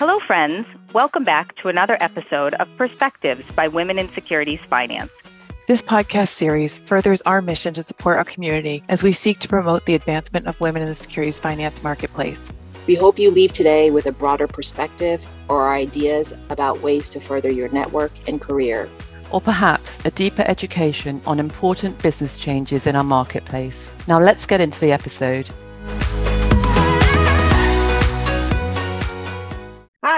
Hello, friends. Welcome back to another episode of Perspectives by Women in Securities Finance. This podcast series furthers our mission to support our community as we seek to promote the advancement of women in the securities finance marketplace. We hope you leave today with a broader perspective or ideas about ways to further your network and career. Or perhaps a deeper education on important business changes in our marketplace. Now let's get into the episode.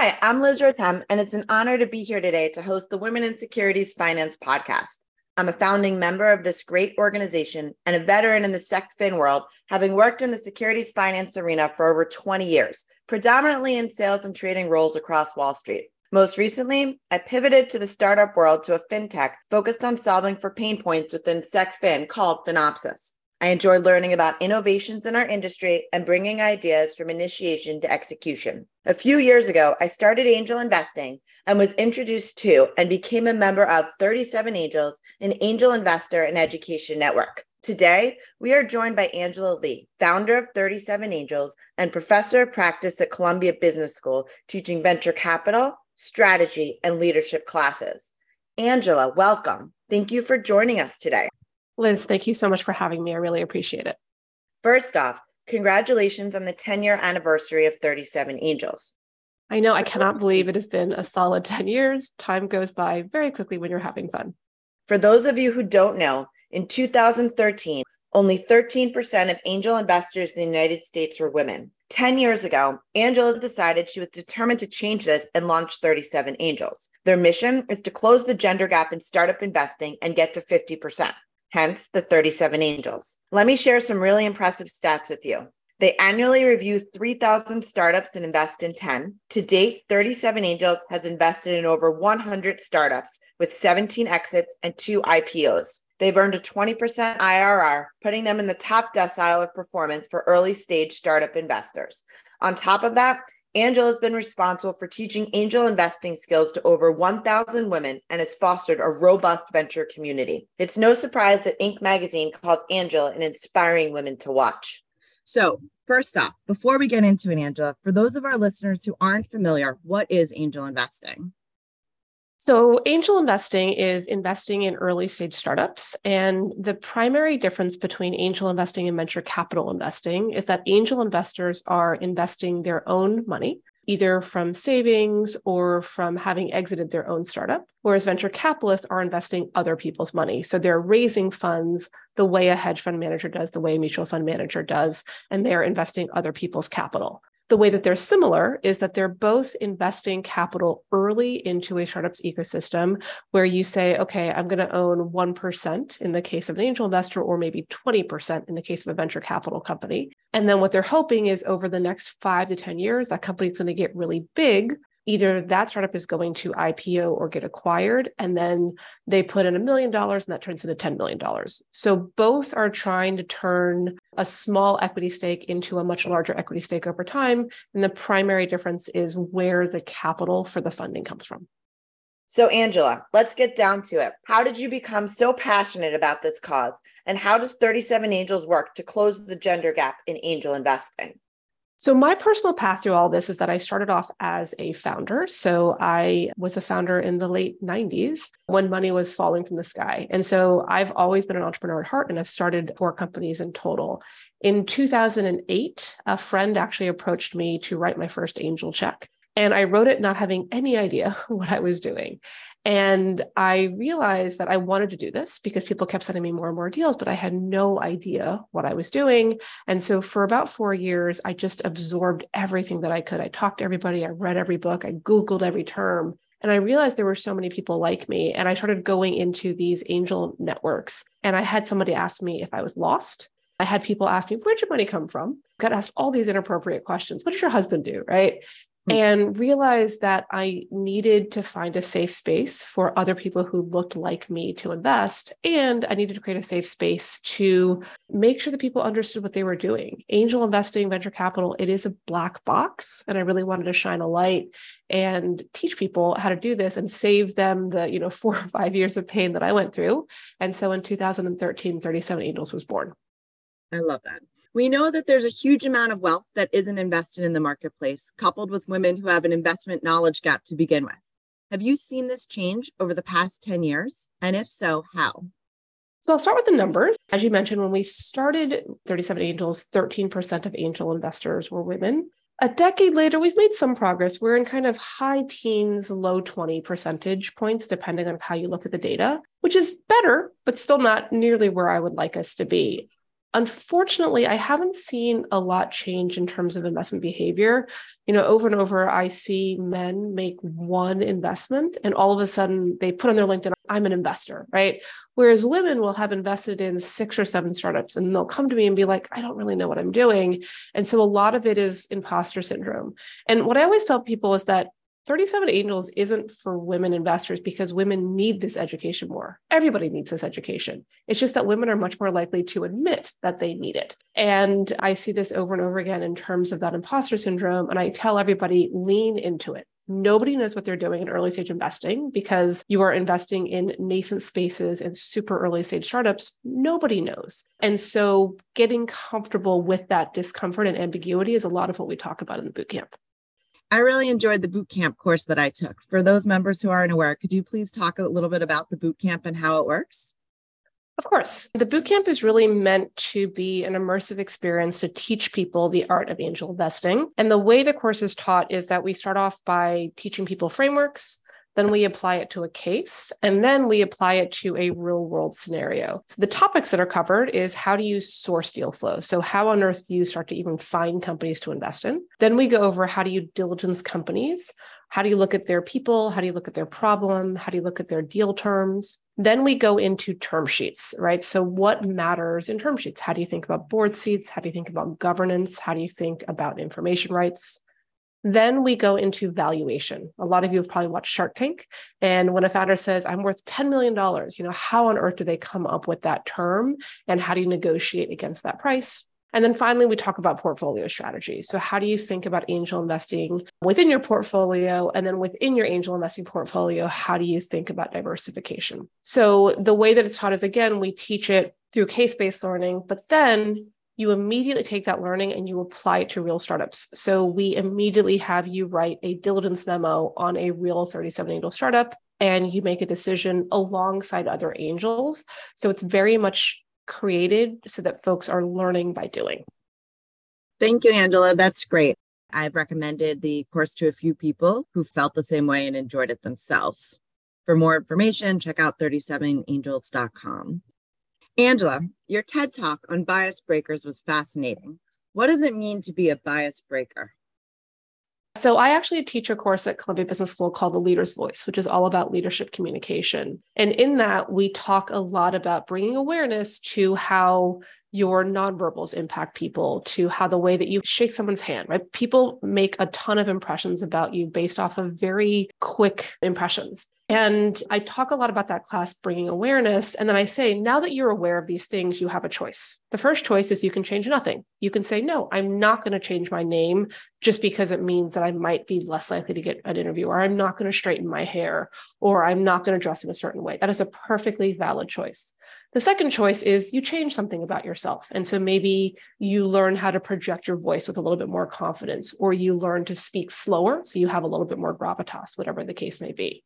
Hi, I'm Liz Rotem, and it's an honor to be here today to host the Women in Securities Finance podcast. I'm a founding member of this great organization and a veteran in the SecFin world, having worked in the securities finance arena for over 20 years, predominantly in sales and trading roles across Wall Street. Most recently, I pivoted to the startup world to a fintech focused on solving for pain points within SecFin called Finopsis. I enjoy learning about innovations in our industry and bringing ideas from initiation to execution. A few years ago, I started angel investing and was introduced to and became a member of 37 Angels, an angel investor and education network. Today, we are joined by Angela Lee, founder of 37 Angels and professor of practice at Columbia Business School, teaching venture capital, strategy, and leadership classes. Angela, welcome. Thank you for joining us today. Liz, thank you so much for having me. I really appreciate it. First off, congratulations on the 10 year anniversary of 37 Angels. I know, I cannot believe it has been a solid 10 years. Time goes by very quickly when you're having fun. For those of you who don't know, in 2013, only 13% of angel investors in the United States were women. 10 years ago, Angela decided she was determined to change this and launch 37 Angels. Their mission is to close the gender gap in startup investing and get to 50% hence the 37 angels. Let me share some really impressive stats with you. They annually review 3,000 startups and invest in 10. To date, 37 Angels has invested in over 100 startups with 17 exits and two IPOs. They've earned a 20% IRR, putting them in the top decile of performance for early stage startup investors. On top of that, Angela has been responsible for teaching angel investing skills to over 1,000 women and has fostered a robust venture community. It's no surprise that Inc. magazine calls Angela an inspiring woman to watch. So, first off, before we get into it, Angela, for those of our listeners who aren't familiar, what is angel investing? So, angel investing is investing in early stage startups. And the primary difference between angel investing and venture capital investing is that angel investors are investing their own money, either from savings or from having exited their own startup, whereas venture capitalists are investing other people's money. So, they're raising funds the way a hedge fund manager does, the way a mutual fund manager does, and they're investing other people's capital. The way that they're similar is that they're both investing capital early into a startup's ecosystem where you say, okay, I'm going to own 1% in the case of an angel investor, or maybe 20% in the case of a venture capital company. And then what they're hoping is over the next five to 10 years, that company's going to get really big either that startup is going to IPO or get acquired, and then they put in a million dollars and that turns into $10 million. So both are trying to turn a small equity stake into a much larger equity stake over time. And the primary difference is where the capital for the funding comes from. So, Angela, let's get down to it. How did you become so passionate about this cause? And how does 37 Angels work to close the gender gap in angel investing? So, my personal path through all this is that I started off as a founder. So, I was a founder in the late 90s when money was falling from the sky. And so, I've always been an entrepreneur at heart and I've started four companies in total. In 2008, a friend actually approached me to write my first angel check. And I wrote it not having any idea what I was doing. And I realized that I wanted to do this because people kept sending me more and more deals, but I had no idea what I was doing. And so for about four years, I just absorbed everything that I could. I talked to everybody, I read every book, I Googled every term. And I realized there were so many people like me. And I started going into these angel networks. And I had somebody ask me if I was lost. I had people ask me, where'd your money come from? Got asked all these inappropriate questions. What does your husband do? Right. Hmm. and realized that I needed to find a safe space for other people who looked like me to invest. And I needed to create a safe space to make sure that people understood what they were doing. Angel investing, venture capital, it is a black box. And I really wanted to shine a light and teach people how to do this and save them the, you know, four or five years of pain that I went through. And so in 2013, 37 Angels was born. I love that. We know that there's a huge amount of wealth that isn't invested in the marketplace, coupled with women who have an investment knowledge gap to begin with. Have you seen this change over the past 10 years? And if so, how? So I'll start with the numbers. As you mentioned, when we started 37 Angels, 13% of angel investors were women. A decade later, we've made some progress. We're in kind of high teens, low 20 percentage points, depending on how you look at the data, which is better, but still not nearly where I would like us to be. Unfortunately, I haven't seen a lot change in terms of investment behavior. You know, over and over, I see men make one investment and all of a sudden they put on their LinkedIn, I'm an investor, right? Whereas women will have invested in six or seven startups and they'll come to me and be like, I don't really know what I'm doing. And so a lot of it is imposter syndrome. And what I always tell people is that 37 Angels isn't for women investors because women need this education more. Everybody needs this education. It's just that women are much more likely to admit that they need it. And I see this over and over again in terms of that imposter syndrome. And I tell everybody lean into it. Nobody knows what they're doing in early stage investing because you are investing in nascent spaces and super early stage startups. Nobody knows. And so getting comfortable with that discomfort and ambiguity is a lot of what we talk about in the bootcamp. I really enjoyed the boot camp course that I took. For those members who aren't aware, could you please talk a little bit about the boot camp and how it works? Of course. The bootcamp is really meant to be an immersive experience to teach people the art of angel investing. And the way the course is taught is that we start off by teaching people frameworks, then we apply it to a case, and then we apply it to a real world scenario. So the topics that are covered is how do you source deal flow? So how on earth do you start to even find companies to invest in? Then we go over how do you diligence companies? How do you look at their people? How do you look at their problem? How do you look at their deal terms? Then we go into term sheets, right? So, what matters in term sheets? How do you think about board seats? How do you think about governance? How do you think about information rights? Then we go into valuation. A lot of you have probably watched Shark Tank. And when a founder says, I'm worth $10 million, you know, how on earth do they come up with that term? And how do you negotiate against that price? And then finally, we talk about portfolio strategy. So, how do you think about angel investing within your portfolio? And then within your angel investing portfolio, how do you think about diversification? So, the way that it's taught is again, we teach it through case based learning, but then you immediately take that learning and you apply it to real startups. So we immediately have you write a diligence memo on a real 37 angel startup and you make a decision alongside other angels. So it's very much created so that folks are learning by doing. Thank you, Angela. That's great. I've recommended the course to a few people who felt the same way and enjoyed it themselves. For more information, check out 37angels.com. Angela, your TED talk on bias breakers was fascinating. What does it mean to be a bias breaker? So, I actually teach a course at Columbia Business School called The Leader's Voice, which is all about leadership communication. And in that, we talk a lot about bringing awareness to how your nonverbals impact people, to how the way that you shake someone's hand, right? People make a ton of impressions about you based off of very quick impressions. And I talk a lot about that class bringing awareness. And then I say, now that you're aware of these things, you have a choice. The first choice is you can change nothing. You can say, no, I'm not going to change my name just because it means that I might be less likely to get an interview, or I'm not going to straighten my hair, or I'm not going to dress in a certain way. That is a perfectly valid choice. The second choice is you change something about yourself. And so maybe you learn how to project your voice with a little bit more confidence, or you learn to speak slower. So you have a little bit more gravitas, whatever the case may be.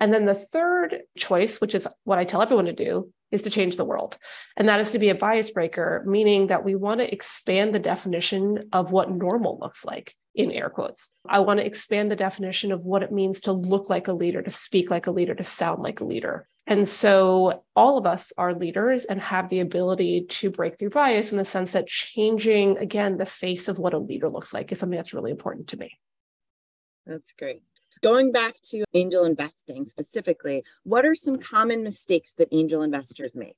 And then the third choice, which is what I tell everyone to do, is to change the world. And that is to be a bias breaker, meaning that we want to expand the definition of what normal looks like in air quotes. I want to expand the definition of what it means to look like a leader, to speak like a leader, to sound like a leader. And so all of us are leaders and have the ability to break through bias in the sense that changing, again, the face of what a leader looks like is something that's really important to me. That's great. Going back to angel investing specifically, what are some common mistakes that angel investors make?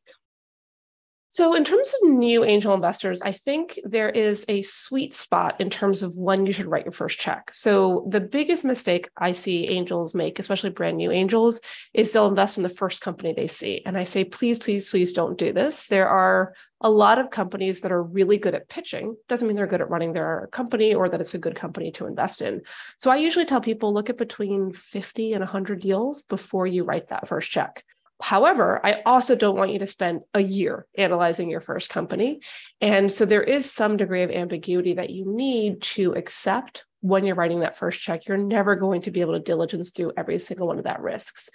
So, in terms of new angel investors, I think there is a sweet spot in terms of when you should write your first check. So, the biggest mistake I see angels make, especially brand new angels, is they'll invest in the first company they see. And I say, please, please, please don't do this. There are a lot of companies that are really good at pitching. Doesn't mean they're good at running their company or that it's a good company to invest in. So, I usually tell people look at between 50 and 100 deals before you write that first check However, I also don't want you to spend a year analyzing your first company. And so there is some degree of ambiguity that you need to accept when you're writing that first check. You're never going to be able to diligence through every single one of that risks.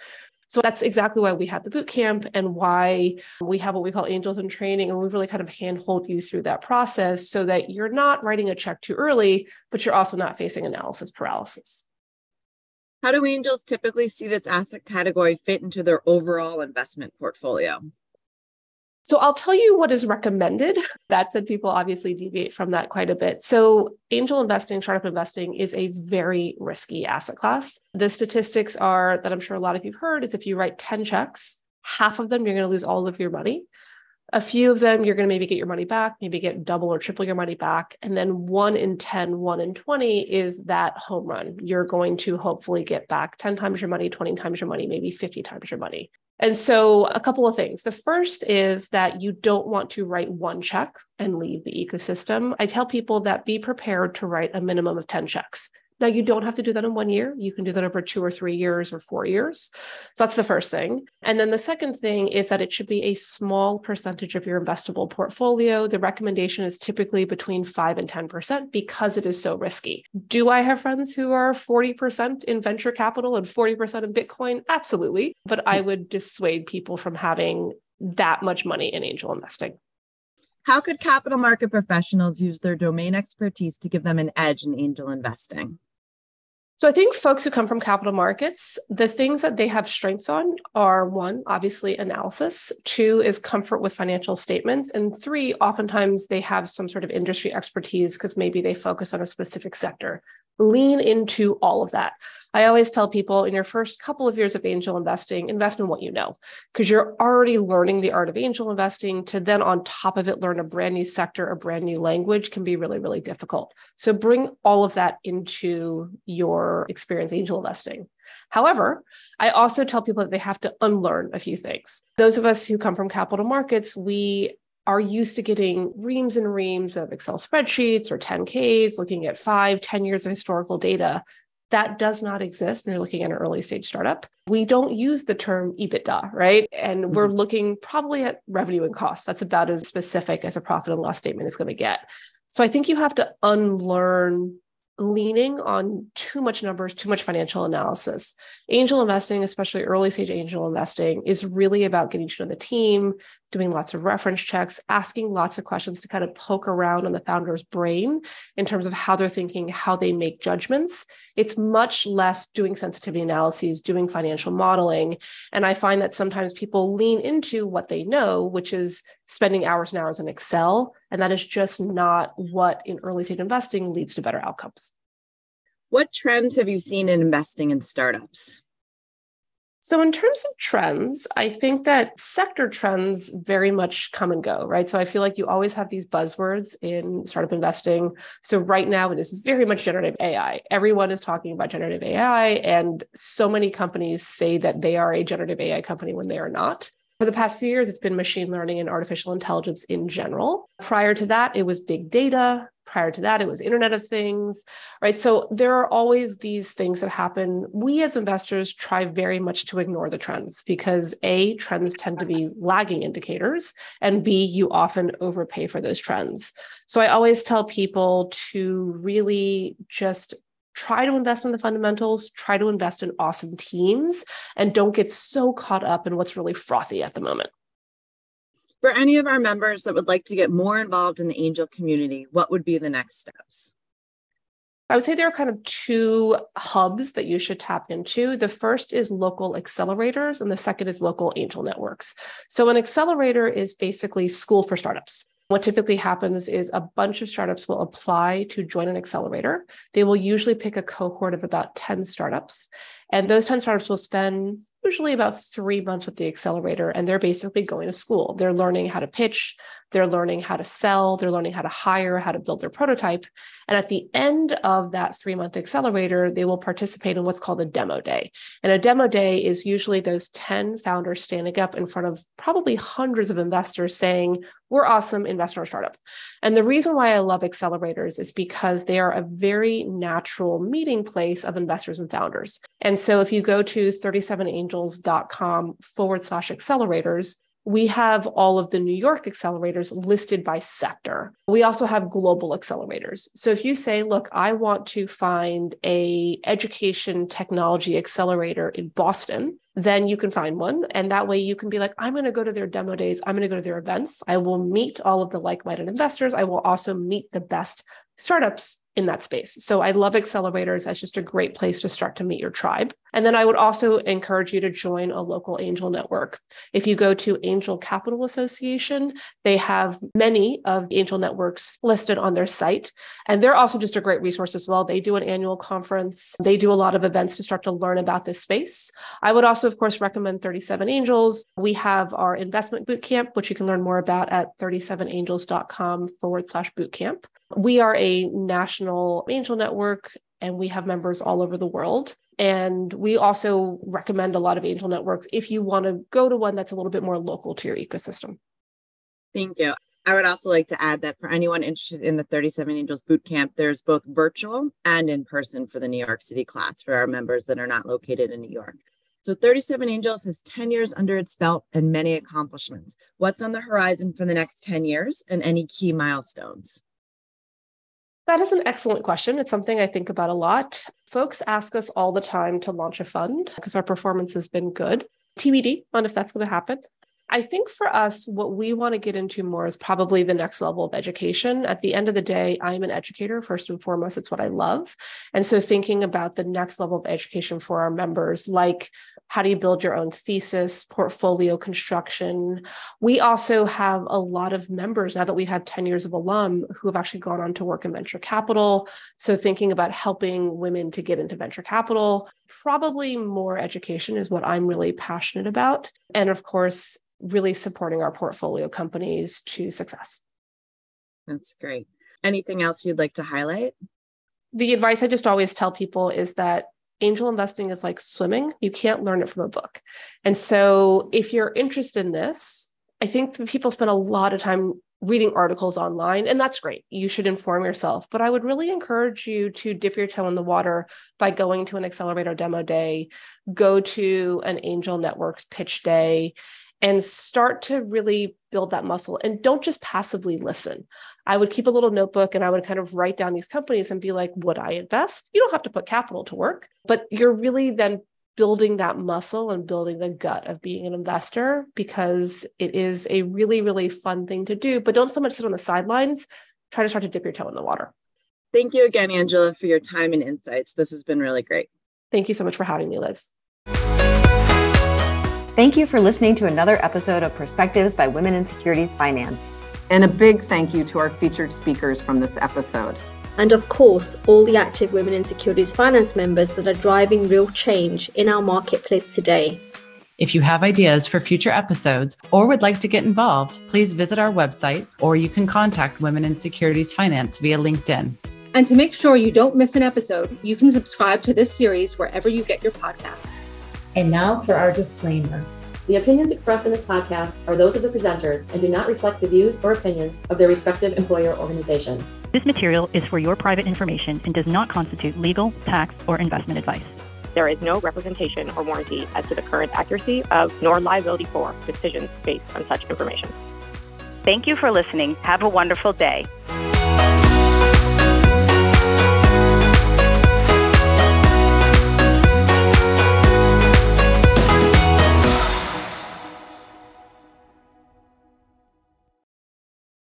So that's exactly why we have the boot camp and why we have what we call angels in training. And we really kind of handhold you through that process so that you're not writing a check too early, but you're also not facing analysis paralysis. How do angels typically see this asset category fit into their overall investment portfolio? So I'll tell you what is recommended. That said, people obviously deviate from that quite a bit. So angel investing, startup investing is a very risky asset class. The statistics are that I'm sure a lot of you've heard is if you write 10 checks, half of them you're going to lose all of your money. A few of them you're going to maybe get your money back, maybe get double or triple your money back. And then one in 10, one in 20 is that home run. You're going to hopefully get back 10 times your money, 20 times your money, maybe 50 times your money. And so, a couple of things. The first is that you don't want to write one check and leave the ecosystem. I tell people that be prepared to write a minimum of 10 checks. Now, you don't have to do that in one year. You can do that over two or three years or four years. So that's the first thing. And then the second thing is that it should be a small percentage of your investable portfolio. The recommendation is typically between 5 and 10% because it is so risky. Do I have friends who are 40% in venture capital and 40% in Bitcoin? Absolutely. But I would dissuade people from having that much money in angel investing. How could capital market professionals use their domain expertise to give them an edge in angel investing? So I think folks who come from capital markets, the things that they have strengths on are one, obviously analysis, two is comfort with financial statements, and three, oftentimes they have some sort of industry expertise because maybe they focus on a specific sector. Lean into all of that. I always tell people in your first couple of years of angel investing, invest in what you know, because you're already learning the art of angel investing. To then, on top of it, learn a brand new sector, a brand new language can be really, really difficult. So, bring all of that into your experience angel investing. However, I also tell people that they have to unlearn a few things. Those of us who come from capital markets, we are used to getting reams and reams of Excel spreadsheets or 10Ks, looking at five, 10 years of historical data. That does not exist when you're looking at an early stage startup. We don't use the term EBITDA, right? And mm-hmm. we're looking probably at revenue and costs. That's about as specific as a profit and loss statement is going to get. So I think you have to unlearn leaning on too much numbers, too much financial analysis. Angel investing, especially early stage angel investing, is really about getting to know the team, doing lots of reference checks, asking lots of questions to kind of poke around on the founder's brain in terms of how they're thinking, how they make judgments. It's much less doing sensitivity analyses, doing financial modeling. And I find that sometimes people lean into what they know, which is spending hours and hours in Excel. And that is just not what in early stage investing leads to better outcomes. What trends have you seen in investing in startups? So, in terms of trends, I think that sector trends very much come and go, right? So, I feel like you always have these buzzwords in startup investing. So, right now, it is very much generative AI. Everyone is talking about generative AI, and so many companies say that they are a generative AI company when they are not. For the past few years, it's been machine learning and artificial intelligence in general. Prior to that, it was big data. Prior to that, it was Internet of Things, right? So there are always these things that happen. We as investors try very much to ignore the trends because A, trends tend to be lagging indicators, and B, you often overpay for those trends. So I always tell people to really just try to invest in the fundamentals, try to invest in awesome teams, and don't get so caught up in what's really frothy at the moment. For any of our members that would like to get more involved in the angel community, what would be the next steps? I would say there are kind of two hubs that you should tap into. The first is local accelerators, and the second is local angel networks. So, an accelerator is basically school for startups. What typically happens is a bunch of startups will apply to join an accelerator. They will usually pick a cohort of about 10 startups. And those 10 startups will spend usually about three months with the accelerator. And they're basically going to school. They're learning how to pitch, they're learning how to sell, they're learning how to hire, how to build their prototype. And at the end of that three month accelerator, they will participate in what's called a demo day. And a demo day is usually those 10 founders standing up in front of probably hundreds of investors saying, We're awesome, invest in our startup. And the reason why I love accelerators is because they are a very natural meeting place of investors and founders. And so if you go to 37 Angel 37angels.com forward slash accelerators, we have all of the New York accelerators listed by sector. We also have global accelerators. So if you say, look, I want to find a education technology accelerator in Boston, then you can find one. And that way you can be like, I'm going to go to their demo days. I'm going to go to their events. I will meet all of the like-minded investors. I will also meet the best startups in that space. So I love accelerators as just a great place to start to meet your tribe. And then I would also encourage you to join a local angel network. If you go to Angel Capital Association, they have many of the angel networks listed on their site. And they're also just a great resource as well. They do an annual conference, they do a lot of events to start to learn about this space. I would also, of course, recommend 37 Angels. We have our investment bootcamp, which you can learn more about at 37angels.com forward slash bootcamp. We are a national angel network and we have members all over the world. And we also recommend a lot of angel networks if you want to go to one that's a little bit more local to your ecosystem. Thank you. I would also like to add that for anyone interested in the 37 Angels Bootcamp, there's both virtual and in person for the New York City class for our members that are not located in New York. So 37 Angels has 10 years under its belt and many accomplishments. What's on the horizon for the next 10 years and any key milestones? That is an excellent question. It's something I think about a lot. Folks ask us all the time to launch a fund because our performance has been good. TBD on if that's going to happen. I think for us, what we want to get into more is probably the next level of education. At the end of the day, I'm an educator, first and foremost. It's what I love. And so thinking about the next level of education for our members, like how do you build your own thesis, portfolio construction. We also have a lot of members now that we've had 10 years of alum who have actually gone on to work in venture capital. So thinking about helping women to get into venture capital, probably more education is what I'm really passionate about. And of course, really supporting our portfolio companies to success. That's great. Anything else you'd like to highlight? The advice I just always tell people is that angel investing is like swimming. You can't learn it from a book. And so if you're interested in this, I think people spend a lot of time reading articles online, and that's great. You should inform yourself. But I would really encourage you to dip your toe in the water by going to an accelerator demo day, go to an angel networks pitch day, and start to really build that muscle and don't just passively listen. I would keep a little notebook and I would kind of write down these companies and be like, would I invest? You don't have to put capital to work, but you're really then building that muscle and building the gut of being an investor because it is a really, really fun thing to do. But don't so much sit on the sidelines, try to start to dip your toe in the water. Thank you again, Angela, for your time and insights. This has been really great. Thank you so much for having me, Liz. Thank you for listening to another episode of Perspectives by Women in Securities Finance. And a big thank you to our featured speakers from this episode. And of course, all the active Women in Securities Finance members that are driving real change in our marketplace today. If you have ideas for future episodes or would like to get involved, please visit our website or you can contact Women in Securities Finance via LinkedIn. And to make sure you don't miss an episode, you can subscribe to this series wherever you get your podcasts. And now for our disclaimer. The opinions expressed in this podcast are those of the presenters and do not reflect the views or opinions of their respective employer organizations. This material is for your private information and does not constitute legal, tax, or investment advice. There is no representation or warranty as to the current accuracy of nor liability for decisions based on such information. Thank you for listening. Have a wonderful day.